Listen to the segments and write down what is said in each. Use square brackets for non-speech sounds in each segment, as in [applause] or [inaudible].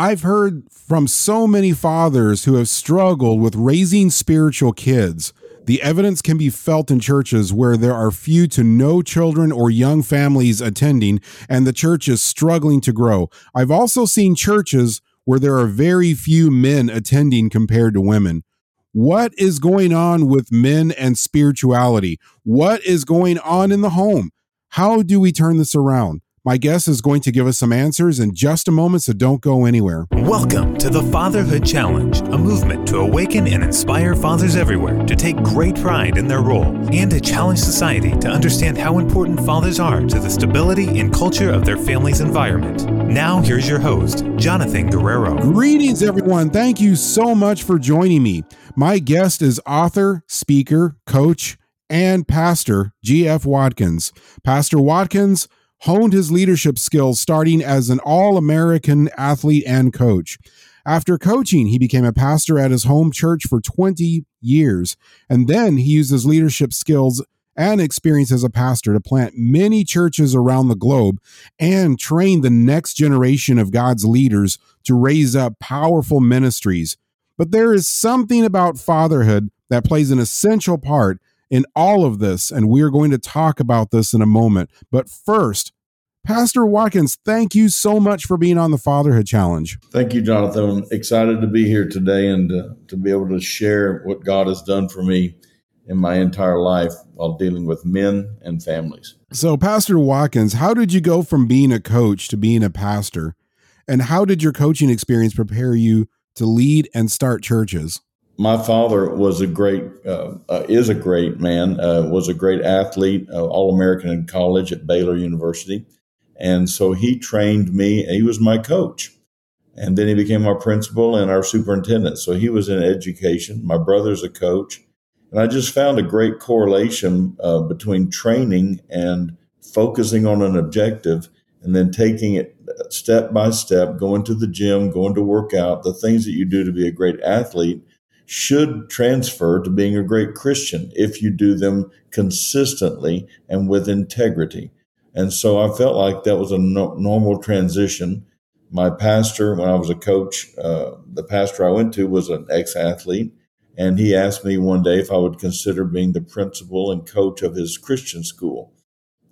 I've heard from so many fathers who have struggled with raising spiritual kids. The evidence can be felt in churches where there are few to no children or young families attending, and the church is struggling to grow. I've also seen churches where there are very few men attending compared to women. What is going on with men and spirituality? What is going on in the home? How do we turn this around? My guest is going to give us some answers in just a moment, so don't go anywhere. Welcome to the Fatherhood Challenge, a movement to awaken and inspire fathers everywhere to take great pride in their role and to challenge society to understand how important fathers are to the stability and culture of their family's environment. Now, here's your host, Jonathan Guerrero. Greetings, everyone. Thank you so much for joining me. My guest is author, speaker, coach, and pastor G.F. Watkins. Pastor Watkins honed his leadership skills starting as an all American athlete and coach. After coaching, he became a pastor at his home church for 20 years. And then he used his leadership skills and experience as a pastor to plant many churches around the globe and train the next generation of God's leaders to raise up powerful ministries. But there is something about fatherhood that plays an essential part in all of this, and we're going to talk about this in a moment. But first, Pastor Watkins, thank you so much for being on the Fatherhood Challenge. Thank you, Jonathan. I'm excited to be here today and uh, to be able to share what God has done for me in my entire life while dealing with men and families. So, Pastor Watkins, how did you go from being a coach to being a pastor? And how did your coaching experience prepare you to lead and start churches? My father was a great, uh, uh, is a great man, uh, was a great athlete, uh, All American in college at Baylor University. And so he trained me, he was my coach. And then he became our principal and our superintendent. So he was in education. My brother's a coach. And I just found a great correlation uh, between training and focusing on an objective and then taking it step by step, going to the gym, going to work out, the things that you do to be a great athlete should transfer to being a great Christian if you do them consistently and with integrity. And so I felt like that was a no- normal transition. My pastor, when I was a coach, uh, the pastor I went to was an ex athlete. And he asked me one day if I would consider being the principal and coach of his Christian school.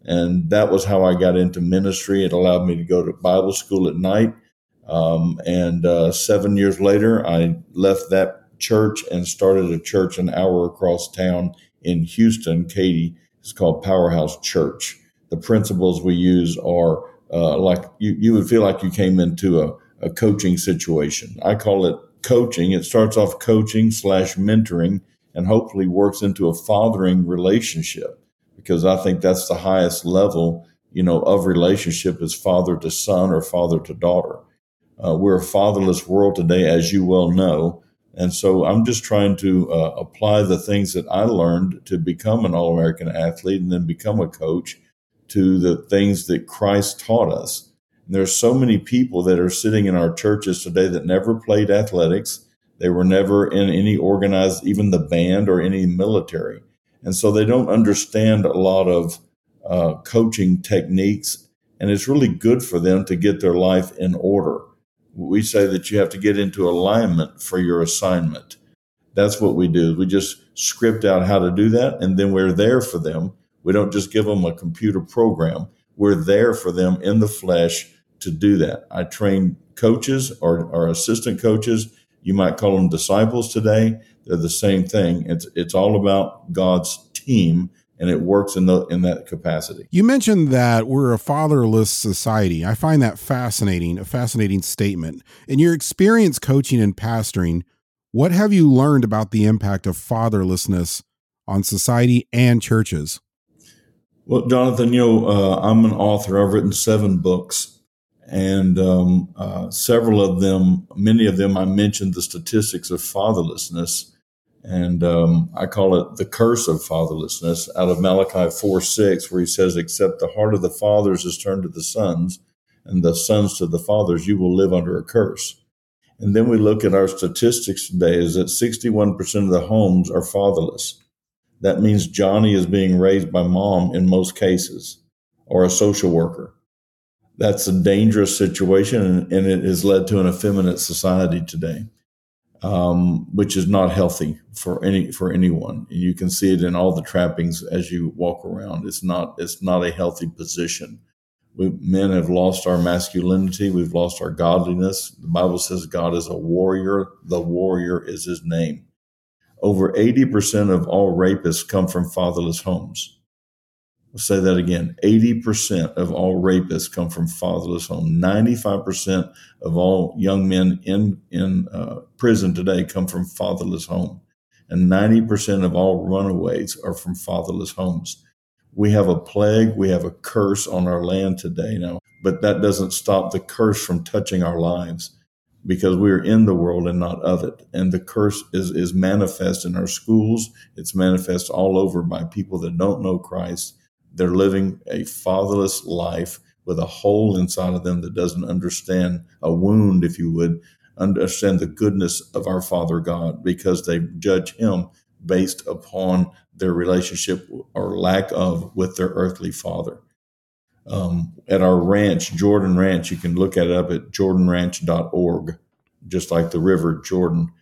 And that was how I got into ministry. It allowed me to go to Bible school at night. Um, and uh, seven years later, I left that church and started a church an hour across town in Houston, Katy. It's called Powerhouse Church. The principles we use are uh, like you, you would feel like you came into a, a coaching situation. I call it coaching. It starts off coaching slash mentoring and hopefully works into a fathering relationship because I think that's the highest level, you know, of relationship is father to son or father to daughter. Uh, we're a fatherless world today, as you well know. And so I'm just trying to uh, apply the things that I learned to become an All American athlete and then become a coach to the things that Christ taught us. And are so many people that are sitting in our churches today that never played athletics. They were never in any organized, even the band or any military. And so they don't understand a lot of uh, coaching techniques. And it's really good for them to get their life in order we say that you have to get into alignment for your assignment. That's what we do. We just script out how to do that, and then we're there for them. We don't just give them a computer program. We're there for them in the flesh to do that. I train coaches or, or assistant coaches. You might call them disciples today. They're the same thing. It's it's all about God's team and it works in the in that capacity. You mentioned that we're a fatherless society. I find that fascinating, a fascinating statement. In your experience coaching and pastoring, what have you learned about the impact of fatherlessness on society and churches? Well, Jonathan, you know, uh, I'm an author. I've written seven books, and um, uh, several of them, many of them, I mentioned the statistics of fatherlessness and um, I call it the curse of fatherlessness out of Malachi 4 6, where he says, Except the heart of the fathers is turned to the sons, and the sons to the fathers, you will live under a curse. And then we look at our statistics today is that 61% of the homes are fatherless. That means Johnny is being raised by mom in most cases or a social worker. That's a dangerous situation, and, and it has led to an effeminate society today, um, which is not healthy for any for anyone. And you can see it in all the trappings as you walk around. It's not it's not a healthy position. We, men have lost our masculinity. We've lost our godliness. The Bible says God is a warrior. The warrior is his name. Over 80% of all rapists come from fatherless homes. I'll say that again 80% of all rapists come from fatherless homes. 95% of all young men in, in uh, prison today come from fatherless homes. And 90% of all runaways are from fatherless homes. We have a plague, we have a curse on our land today now, but that doesn't stop the curse from touching our lives because we are in the world and not of it. And the curse is, is manifest in our schools. It's manifest all over by people that don't know Christ they're living a fatherless life with a hole inside of them that doesn't understand a wound, if you would, understand the goodness of our Father God because they judge Him based upon their relationship or lack of with their earthly father. Um, at our ranch, Jordan Ranch, you can look at it up at jordanranch.org, just like the river Jordan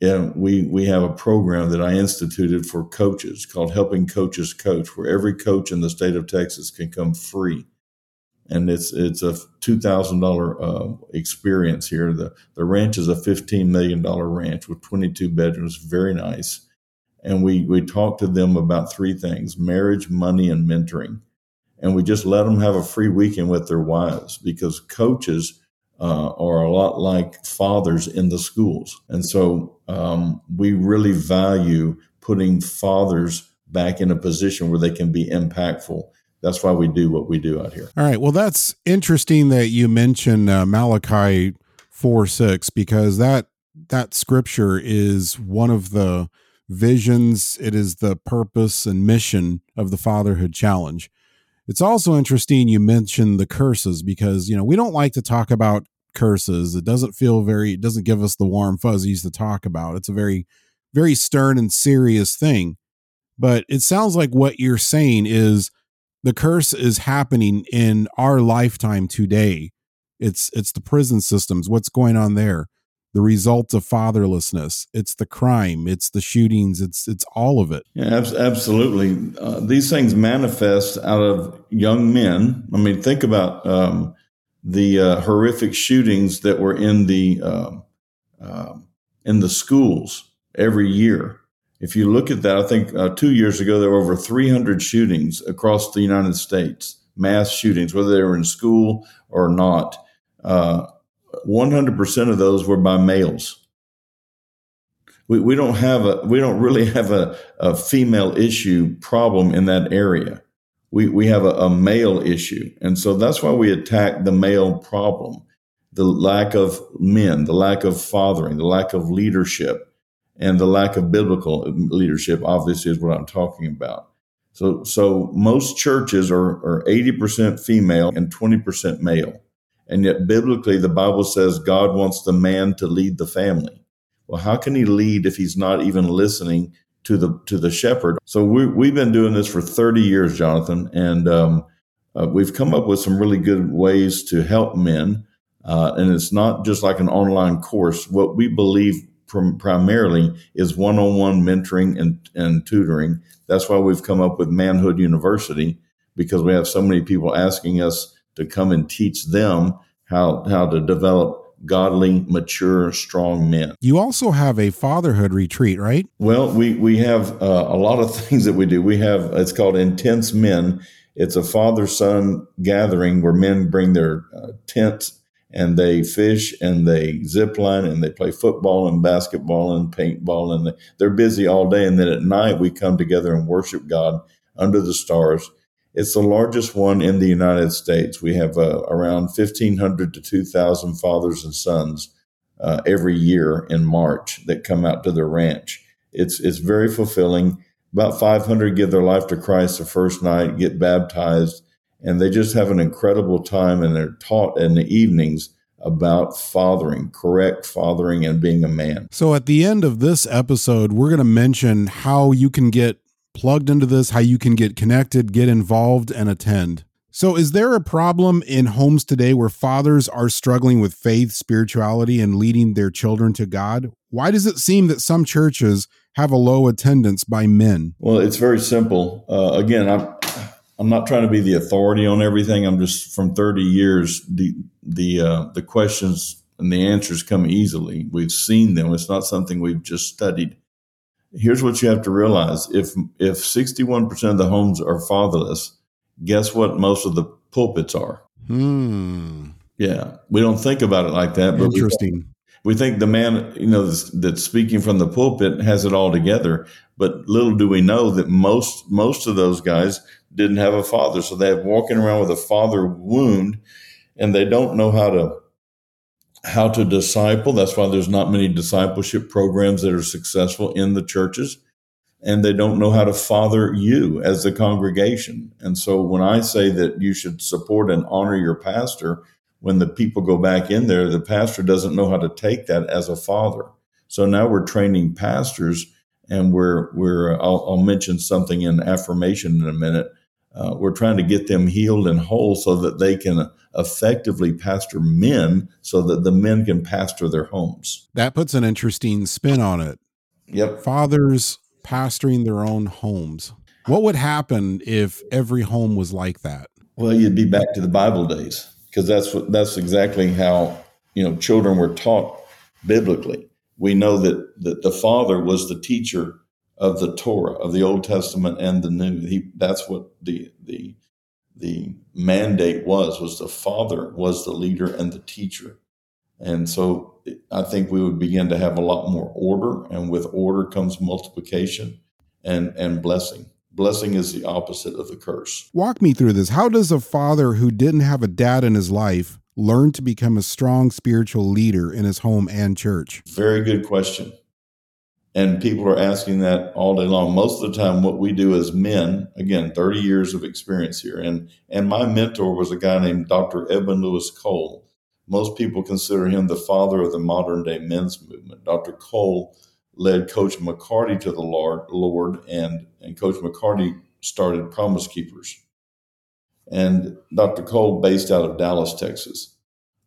yeah, we we have a program that I instituted for coaches called Helping Coaches Coach, where every coach in the state of Texas can come free, and it's it's a two thousand uh, experience here. the The ranch is a fifteen million dollar ranch with twenty two bedrooms, very nice, and we we talk to them about three things: marriage, money, and mentoring, and we just let them have a free weekend with their wives because coaches uh, are a lot like fathers in the schools. And so um, we really value putting fathers back in a position where they can be impactful. That's why we do what we do out here. All right. Well, that's interesting that you mentioned uh, Malachi 4 6 because that that scripture is one of the visions it is the purpose and mission of the fatherhood challenge it's also interesting you mentioned the curses because, you know, we don't like to talk about curses. It doesn't feel very, it doesn't give us the warm fuzzies to talk about. It's a very, very stern and serious thing. But it sounds like what you're saying is the curse is happening in our lifetime today. It's it's the prison systems. What's going on there? the result of fatherlessness. It's the crime. It's the shootings. It's it's all of it. Yeah, absolutely. Uh, these things manifest out of young men. I mean, think about um, the uh, horrific shootings that were in the uh, in the schools every year. If you look at that, I think uh, two years ago there were over 300 shootings across the United States, mass shootings, whether they were in school or not uh, 100% of those were by males. We, we don't have a, we don't really have a, a female issue problem in that area. We, we have a, a male issue. And so that's why we attack the male problem the lack of men, the lack of fathering, the lack of leadership, and the lack of biblical leadership, obviously, is what I'm talking about. So, so most churches are, are 80% female and 20% male. And yet, biblically, the Bible says God wants the man to lead the family. Well, how can he lead if he's not even listening to the to the shepherd? So we, we've been doing this for 30 years, Jonathan, and um, uh, we've come up with some really good ways to help men. Uh, and it's not just like an online course. What we believe prim- primarily is one-on-one mentoring and, and tutoring. That's why we've come up with Manhood University because we have so many people asking us to come and teach them how how to develop godly, mature, strong men. You also have a fatherhood retreat, right? Well, we we have uh, a lot of [laughs] things that we do. We have it's called Intense Men. It's a father son gathering where men bring their uh, tents and they fish and they zip line and they play football and basketball and paintball and they're busy all day. And then at night we come together and worship God under the stars it's the largest one in the United States. We have uh, around 1,500 to 2,000 fathers and sons uh, every year in March that come out to the ranch. It's, it's very fulfilling. About 500 give their life to Christ the first night, get baptized, and they just have an incredible time and they're taught in the evenings about fathering, correct fathering, and being a man. So, at the end of this episode, we're going to mention how you can get plugged into this, how you can get connected, get involved, and attend. So, is there a problem in homes today where fathers are struggling with faith, spirituality, and leading their children to God? Why does it seem that some churches have a low attendance by men? Well, it's very simple. Uh, again, I'm I'm not trying to be the authority on everything. I'm just from 30 years. The the uh, the questions and the answers come easily. We've seen them. It's not something we've just studied. Here's what you have to realize: if if 61 percent of the homes are fatherless, guess what? Most of the pulpits are. Hmm. Yeah, we don't think about it like that. But Interesting. We, we think the man, you know, that's, that's speaking from the pulpit has it all together. But little do we know that most most of those guys didn't have a father, so they're walking around with a father wound, and they don't know how to how to disciple. That's why there's not many discipleship programs that are successful in the churches and they don't know how to father you as the congregation. And so when I say that you should support and honor your pastor, when the people go back in there, the pastor doesn't know how to take that as a father. So now we're training pastors, and we're we're I'll, I'll mention something in affirmation in a minute. Uh, we're trying to get them healed and whole so that they can effectively pastor men, so that the men can pastor their homes. That puts an interesting spin on it. Yep. Fathers pastoring their own homes. What would happen if every home was like that? Well, you'd be back to the Bible days because that's what that's exactly how you know children were taught biblically. We know that that the father was the teacher of the Torah of the Old Testament and the New. He that's what the the the mandate was was the father was the leader and the teacher. And so I think we would begin to have a lot more order, and with order comes multiplication and, and blessing. Blessing is the opposite of the curse. Walk me through this. How does a father who didn't have a dad in his life learn to become a strong spiritual leader in his home and church? Very good question. And people are asking that all day long. Most of the time, what we do as men, again, 30 years of experience here. And, and my mentor was a guy named Dr. Edwin Louis Cole most people consider him the father of the modern day men's movement. Dr. Cole led Coach McCartney to the Lord, Lord and, and Coach McCartney started Promise Keepers. And Dr. Cole, based out of Dallas, Texas,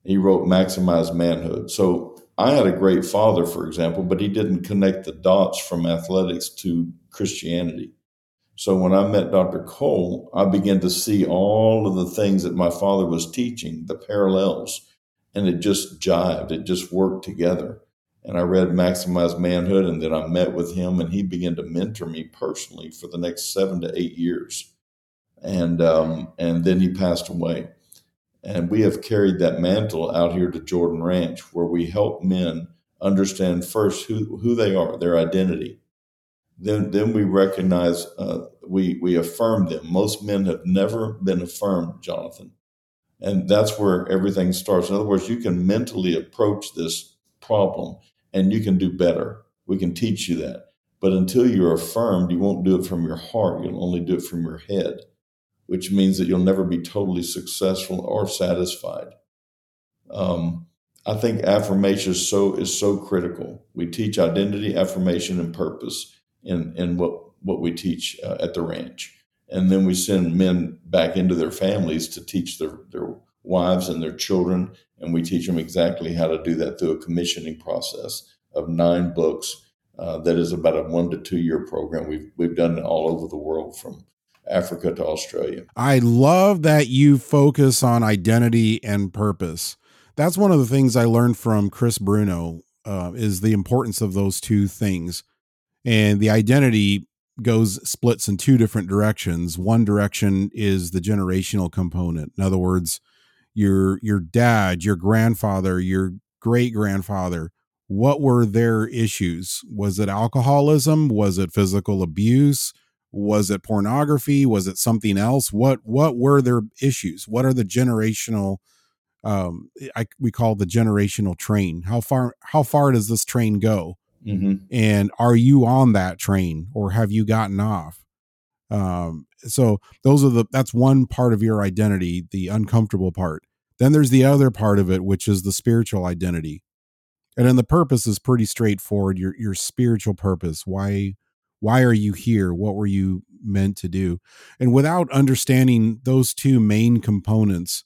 he wrote Maximize Manhood. So I had a great father, for example, but he didn't connect the dots from athletics to Christianity. So when I met Dr. Cole, I began to see all of the things that my father was teaching, the parallels and it just jived. It just worked together. And I read Maximize Manhood, and then I met with him, and he began to mentor me personally for the next seven to eight years. And um, and then he passed away. And we have carried that mantle out here to Jordan Ranch, where we help men understand first who, who they are, their identity. Then, then we recognize, uh, we, we affirm them. Most men have never been affirmed, Jonathan. And that's where everything starts. In other words, you can mentally approach this problem and you can do better. We can teach you that. But until you're affirmed, you won't do it from your heart. You'll only do it from your head, which means that you'll never be totally successful or satisfied. Um, I think affirmation is so is so critical. We teach identity, affirmation, and purpose in in what what we teach uh, at the ranch and then we send men back into their families to teach their, their wives and their children and we teach them exactly how to do that through a commissioning process of nine books uh, that is about a one to two year program we've, we've done it all over the world from africa to australia i love that you focus on identity and purpose that's one of the things i learned from chris bruno uh, is the importance of those two things and the identity goes splits in two different directions. One direction is the generational component. In other words, your your dad, your grandfather, your great grandfather, what were their issues? Was it alcoholism? Was it physical abuse? Was it pornography? Was it something else? What what were their issues? What are the generational um I we call the generational train. How far how far does this train go? Mm-hmm. And are you on that train or have you gotten off? Um, so those are the that's one part of your identity, the uncomfortable part. Then there's the other part of it, which is the spiritual identity. And then the purpose is pretty straightforward. Your your spiritual purpose. Why why are you here? What were you meant to do? And without understanding those two main components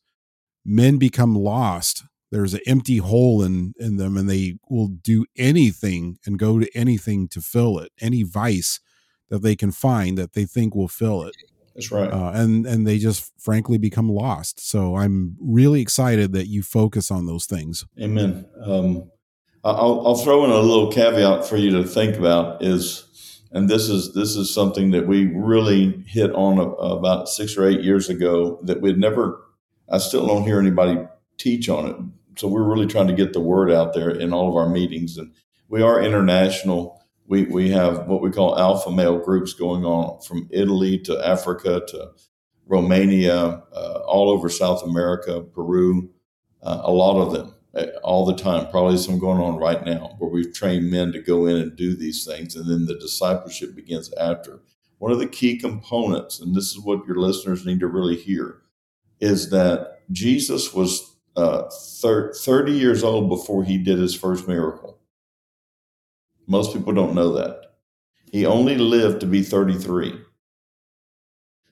men become lost. There's an empty hole in in them and they will do anything and go to anything to fill it any vice that they can find that they think will fill it. That's right. Uh, and and they just frankly become lost. So i'm really excited that you focus on those things. Amen. Um, I'll, I'll throw in a little caveat for you to think about is and this is this is something that we really hit on a, about six or eight years ago that we'd never i still don't hear anybody teach on it so we're really trying to get the word out there in all of our meetings. And we are international. We, we have what we call alpha male groups going on from Italy to Africa to Romania, uh, all over South America, Peru, uh, a lot of them all the time. Probably some going on right now where we've trained men to go in and do these things, and then the discipleship begins after. One of the key components, and this is what your listeners need to really hear, is that Jesus was uh, 30 years old before he did his first miracle. Most people don't know that. He only lived to be 33.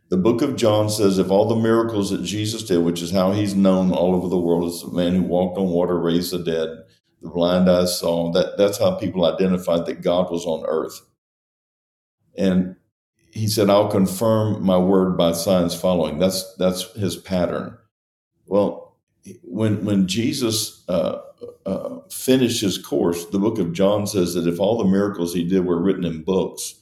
The book of John says if all the miracles that Jesus did, which is how he's known all over the world as the man who walked on water, raised the dead, the blind eyes saw, that, that's how people identified that God was on earth. And he said, I'll confirm my word by signs following. That's that's his pattern. Well, when when Jesus uh, uh, finished his course, the book of John says that if all the miracles he did were written in books,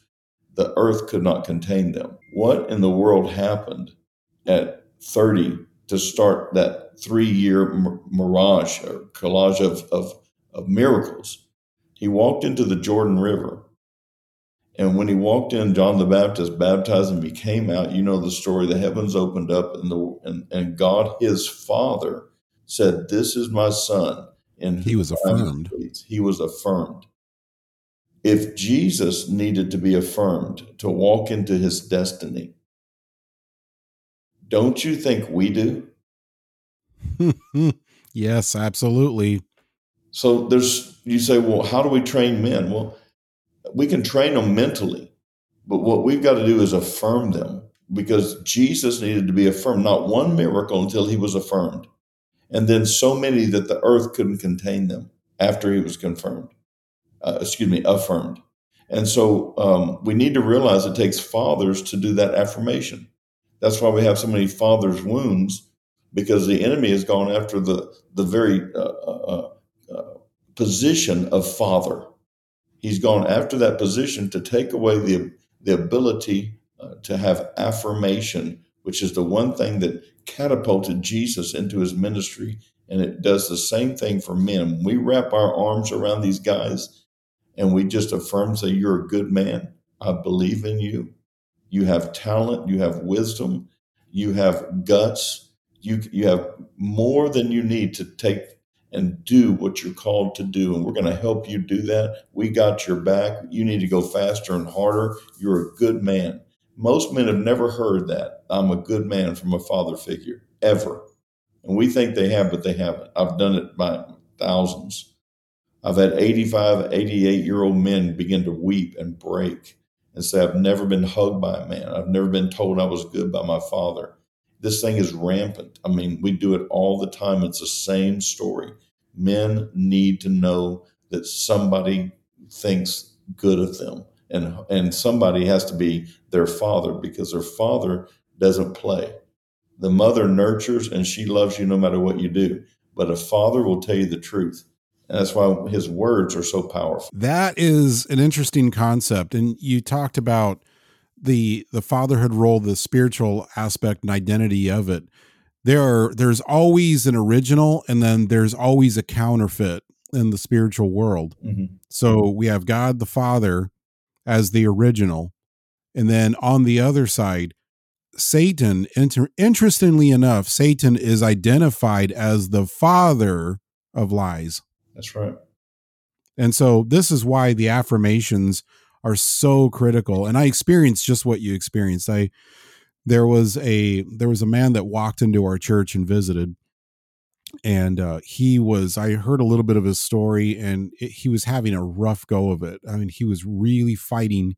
the earth could not contain them. What in the world happened at 30 to start that three year mirage or collage of, of, of miracles? He walked into the Jordan River. And when he walked in, John the Baptist baptized and became out. You know the story. The heavens opened up, and the and, and God, his Father, said, This is my son. And he was affirmed. He was affirmed. If Jesus needed to be affirmed to walk into his destiny, don't you think we do? [laughs] yes, absolutely. So there's, you say, well, how do we train men? Well, we can train them mentally, but what we've got to do is affirm them because Jesus needed to be affirmed. Not one miracle until he was affirmed and then so many that the earth couldn't contain them after he was confirmed, uh, excuse me, affirmed. And so um, we need to realize it takes fathers to do that affirmation. That's why we have so many fathers' wounds because the enemy has gone after the the very uh, uh, uh, position of father. He's gone after that position to take away the the ability uh, to have affirmation which is the one thing that catapulted Jesus into his ministry. And it does the same thing for men. We wrap our arms around these guys and we just affirm, say, You're a good man. I believe in you. You have talent, you have wisdom, you have guts, you, you have more than you need to take and do what you're called to do. And we're going to help you do that. We got your back. You need to go faster and harder. You're a good man. Most men have never heard that I'm a good man from a father figure, ever. And we think they have, but they haven't. I've done it by thousands. I've had 85, 88 year old men begin to weep and break and say, I've never been hugged by a man. I've never been told I was good by my father. This thing is rampant. I mean, we do it all the time. It's the same story. Men need to know that somebody thinks good of them and and somebody has to be their father because their father doesn't play. The mother nurtures and she loves you no matter what you do, but a father will tell you the truth. And that's why his words are so powerful. That is an interesting concept and you talked about the the fatherhood role, the spiritual aspect and identity of it. There are there's always an original and then there's always a counterfeit in the spiritual world. Mm-hmm. So we have God the Father as the original. And then on the other side, Satan, inter- interestingly enough, Satan is identified as the father of lies. That's right. And so this is why the affirmations are so critical. And I experienced just what you experienced. I there was a there was a man that walked into our church and visited and uh, he was i heard a little bit of his story and it, he was having a rough go of it i mean he was really fighting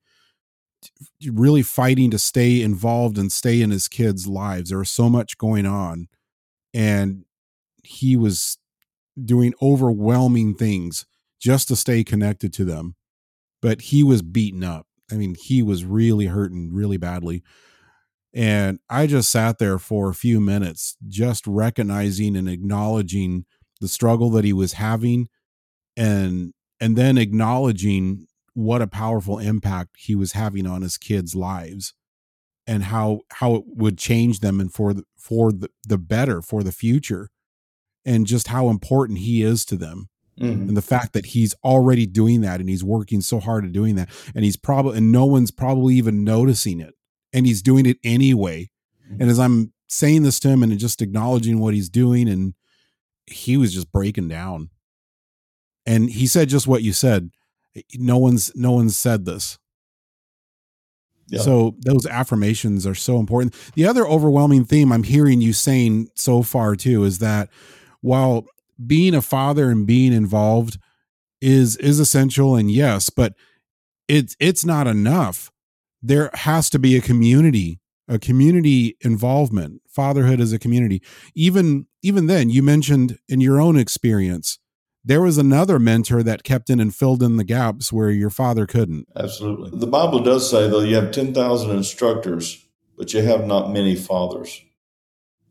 really fighting to stay involved and stay in his kids' lives. There was so much going on, and he was doing overwhelming things just to stay connected to them. But he was beaten up. I mean, he was really hurting really badly. And I just sat there for a few minutes, just recognizing and acknowledging the struggle that he was having and and then acknowledging what a powerful impact he was having on his kids' lives and how how it would change them and for the, for the, the better for the future and just how important he is to them mm-hmm. and the fact that he's already doing that and he's working so hard at doing that and he's probably and no one's probably even noticing it and he's doing it anyway mm-hmm. and as i'm saying this to him and just acknowledging what he's doing and he was just breaking down and he said just what you said no one's no one's said this yeah. so those affirmations are so important the other overwhelming theme i'm hearing you saying so far too is that while being a father and being involved is is essential and yes but it's it's not enough there has to be a community a community involvement fatherhood as a community even even then you mentioned in your own experience there was another mentor that kept in and filled in the gaps where your father couldn't. Absolutely. The Bible does say, though, you have 10,000 instructors, but you have not many fathers.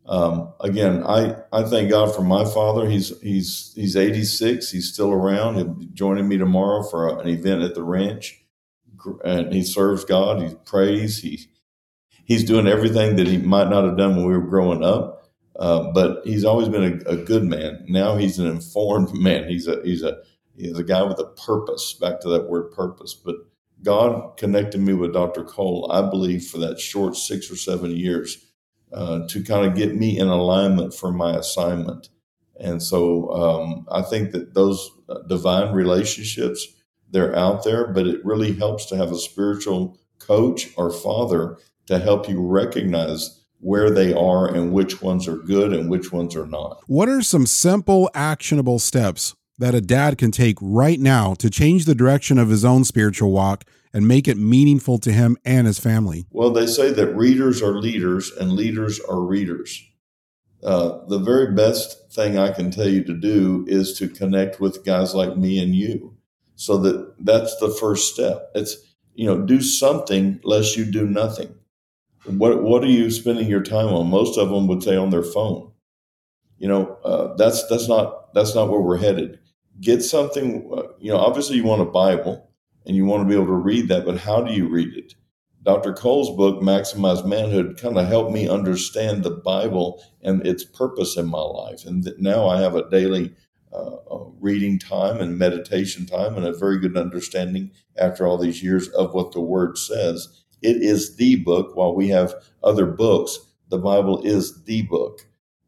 Um, again, I, I thank God for my father. He's he's he's 86. He's still around. He'll be joining me tomorrow for an event at the ranch, and he serves God. He prays. He he's doing everything that he might not have done when we were growing up. Uh, but he's always been a, a, good man. Now he's an informed [laughs] man. He's a he's a he's a guy with a purpose. Back to that word purpose. But God connected me with Dr. Cole, I believe, for that short six or seven years uh, to kind of get me in alignment for my assignment. And so um, I think that those uh, divine relationships they're out there, but it really helps to have a spiritual coach or father to help you recognize where they are and which ones are good and which ones are not. What are some simple, actionable steps that a dad can take right now to change the direction of his own spiritual walk and make it meaningful to him and his family? Well, they say that readers are leaders and leaders are readers. Uh, the very best thing I can tell you to do is to connect with guys like me and you. So that that's the first step. It's, you know, do something lest you do nothing. What what are you spending your time on? Most of them would say on their phone. You know, uh, that's that's not that's not where we're headed. Get something. Uh, you know, obviously you want a Bible and you want to be able to read that, but how do you read it? Dr. Cole's book, Maximize Manhood, kind of helped me understand the Bible and its purpose in my life. And now I have a daily uh, uh, reading time and meditation time and a very good understanding after all these years of what the Word says. It is the book. While we have other books, the Bible is the book.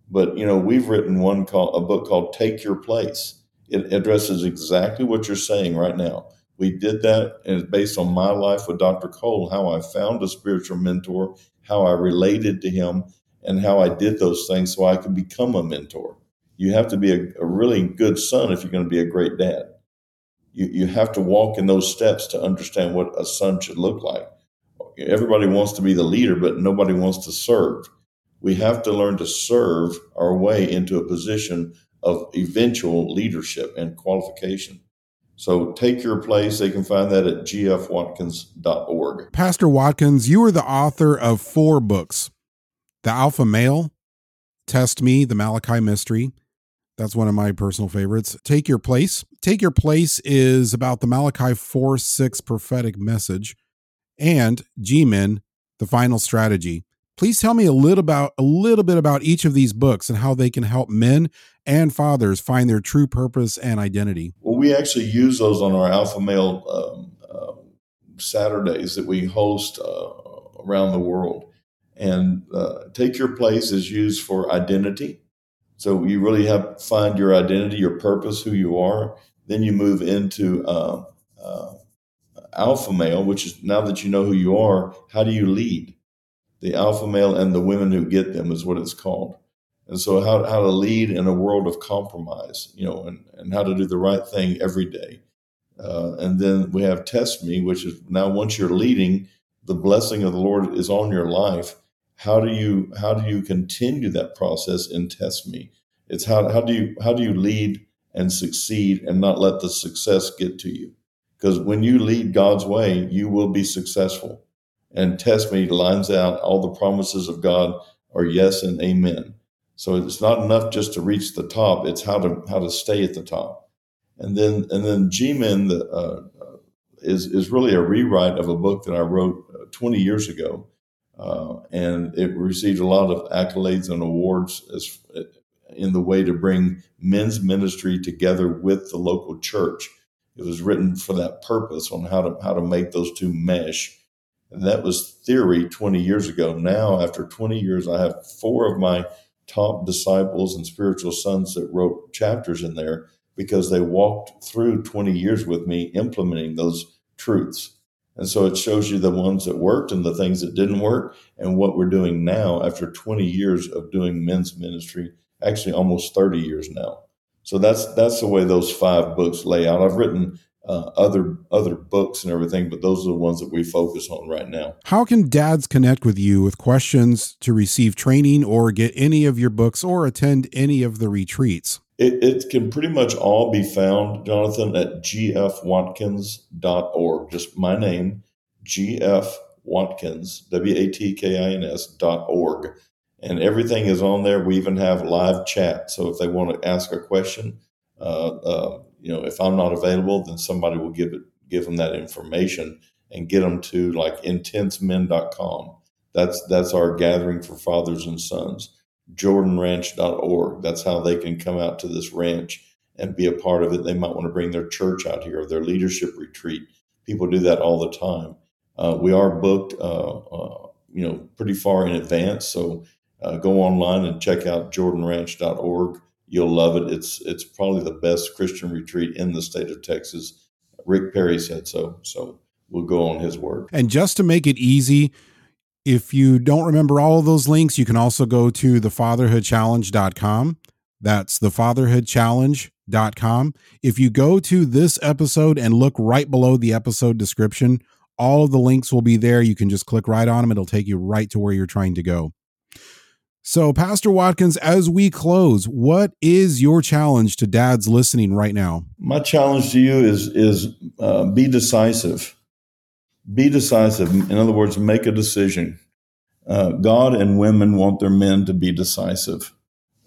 But you know, we've written one called a book called Take Your Place. It addresses exactly what you're saying right now. We did that, and it's based on my life with Dr. Cole, how I found a spiritual mentor, how I related to him, and how I did those things so I could become a mentor. You have to be a, a really good son if you're going to be a great dad. You, you have to walk in those steps to understand what a son should look like everybody wants to be the leader, but nobody wants to serve. We have to learn to serve our way into a position of eventual leadership and qualification. So take your place. They can find that at gfwatkins.org. Pastor Watkins, you are the author of four books The Alpha Male, Test Me, The Malachi Mystery. That's one of my personal favorites. Take Your Place. Take Your Place is about the Malachi 4 6 prophetic message and G-Men, The Final Strategy. Please tell me a little about a little bit about each of these books and how they can help men and fathers find their true purpose and identity. Well, we actually use those on our Alpha Male um, uh, Saturdays that we host uh, around the world. And uh, Take Your Place is used for identity. So you really have find your identity, your purpose, who you are. Then you move into uh, uh, alpha male, which is now that you know who you are, how do you lead? The alpha male and the women who get them is what it's called. And so how, how to lead in a world of compromise, you know, and, and how to do the right thing every day. Uh, and then we have test me, which is now once you're leading, the blessing of the Lord is on your life, how do you how do you continue that process and test me? It's how how do you how do you lead and succeed and not let the success get to you? Because when you lead God's way, you will be successful. And test me lines out all the promises of God are yes and amen. So it's not enough just to reach the top; it's how to how to stay at the top. And then and then G-Men the, uh, is is really a rewrite of a book that I wrote uh, 20 years ago, uh, and it received a lot of accolades and awards as in the way to bring men's ministry together with the local church. It was written for that purpose on how to how to make those two mesh. And that was theory 20 years ago. Now, after 20 years, I have four of my top disciples and spiritual sons that wrote chapters in there because they walked through 20 years with me implementing those truths. And so it shows you the ones that worked and the things that didn't work and what we're doing now after 20 years of doing men's ministry, actually almost 30 years now. So that's that's the way those five books lay out. I've written uh, other other books and everything, but those are the ones that we focus on right now. How can dads connect with you with questions to receive training or get any of your books or attend any of the retreats? It, it can pretty much all be found, Jonathan, at gfwatkins.org. Just my name, gfwatkins, W A T K I N S dot org. And everything is on there. We even have live chat. So if they want to ask a question, uh, uh, you know, if I'm not available, then somebody will give it, give them that information and get them to like intensemen.com. That's that's our gathering for fathers and sons jordanranch.org. That's how they can come out to this ranch and be a part of it. They might want to bring their church out here or their leadership retreat. People do that all the time. Uh, we are booked, uh, uh, you know, pretty far in advance. So uh, go online and check out jordanranch.org. You'll love it. It's it's probably the best Christian retreat in the state of Texas. Rick Perry said so. So we'll go on his word. And just to make it easy, if you don't remember all of those links, you can also go to thefatherhoodchallenge.com. That's thefatherhoodchallenge.com. If you go to this episode and look right below the episode description, all of the links will be there. You can just click right on them, it'll take you right to where you're trying to go. So, Pastor Watkins, as we close, what is your challenge to dads listening right now? My challenge to you is is uh, be decisive be decisive. In other words, make a decision. Uh, God and women want their men to be decisive.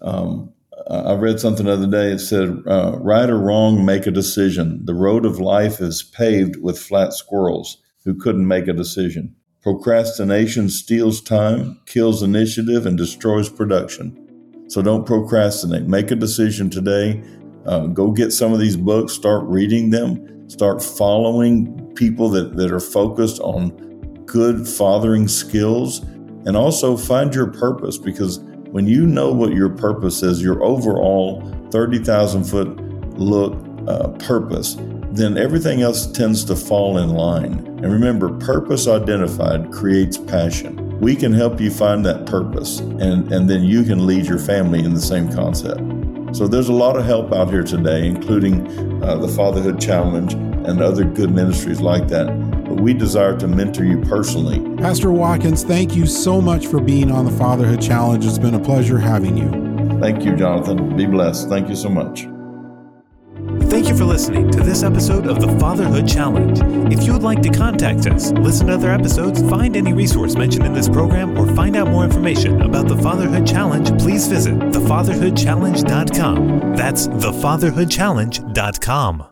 Um, I read something the other day. It said, uh, right or wrong, make a decision. The road of life is paved with flat squirrels who couldn't make a decision. Procrastination steals time, kills initiative, and destroys production. So don't procrastinate. Make a decision today. Uh, go get some of these books, start reading them, start following people that, that are focused on good fathering skills and also find your purpose because when you know what your purpose is, your overall 30,000 foot look uh, purpose, then everything else tends to fall in line. And remember, purpose identified creates passion. We can help you find that purpose, and, and then you can lead your family in the same concept. So there's a lot of help out here today, including uh, the Fatherhood Challenge and other good ministries like that. But we desire to mentor you personally. Pastor Watkins, thank you so much for being on the Fatherhood Challenge. It's been a pleasure having you. Thank you, Jonathan. Be blessed. Thank you so much. Thank you for listening to this episode of the Fatherhood Challenge. If you would like to contact us, listen to other episodes, find any resource mentioned in this program, or find out more information about the Fatherhood Challenge, please visit thefatherhoodchallenge.com. That's thefatherhoodchallenge.com.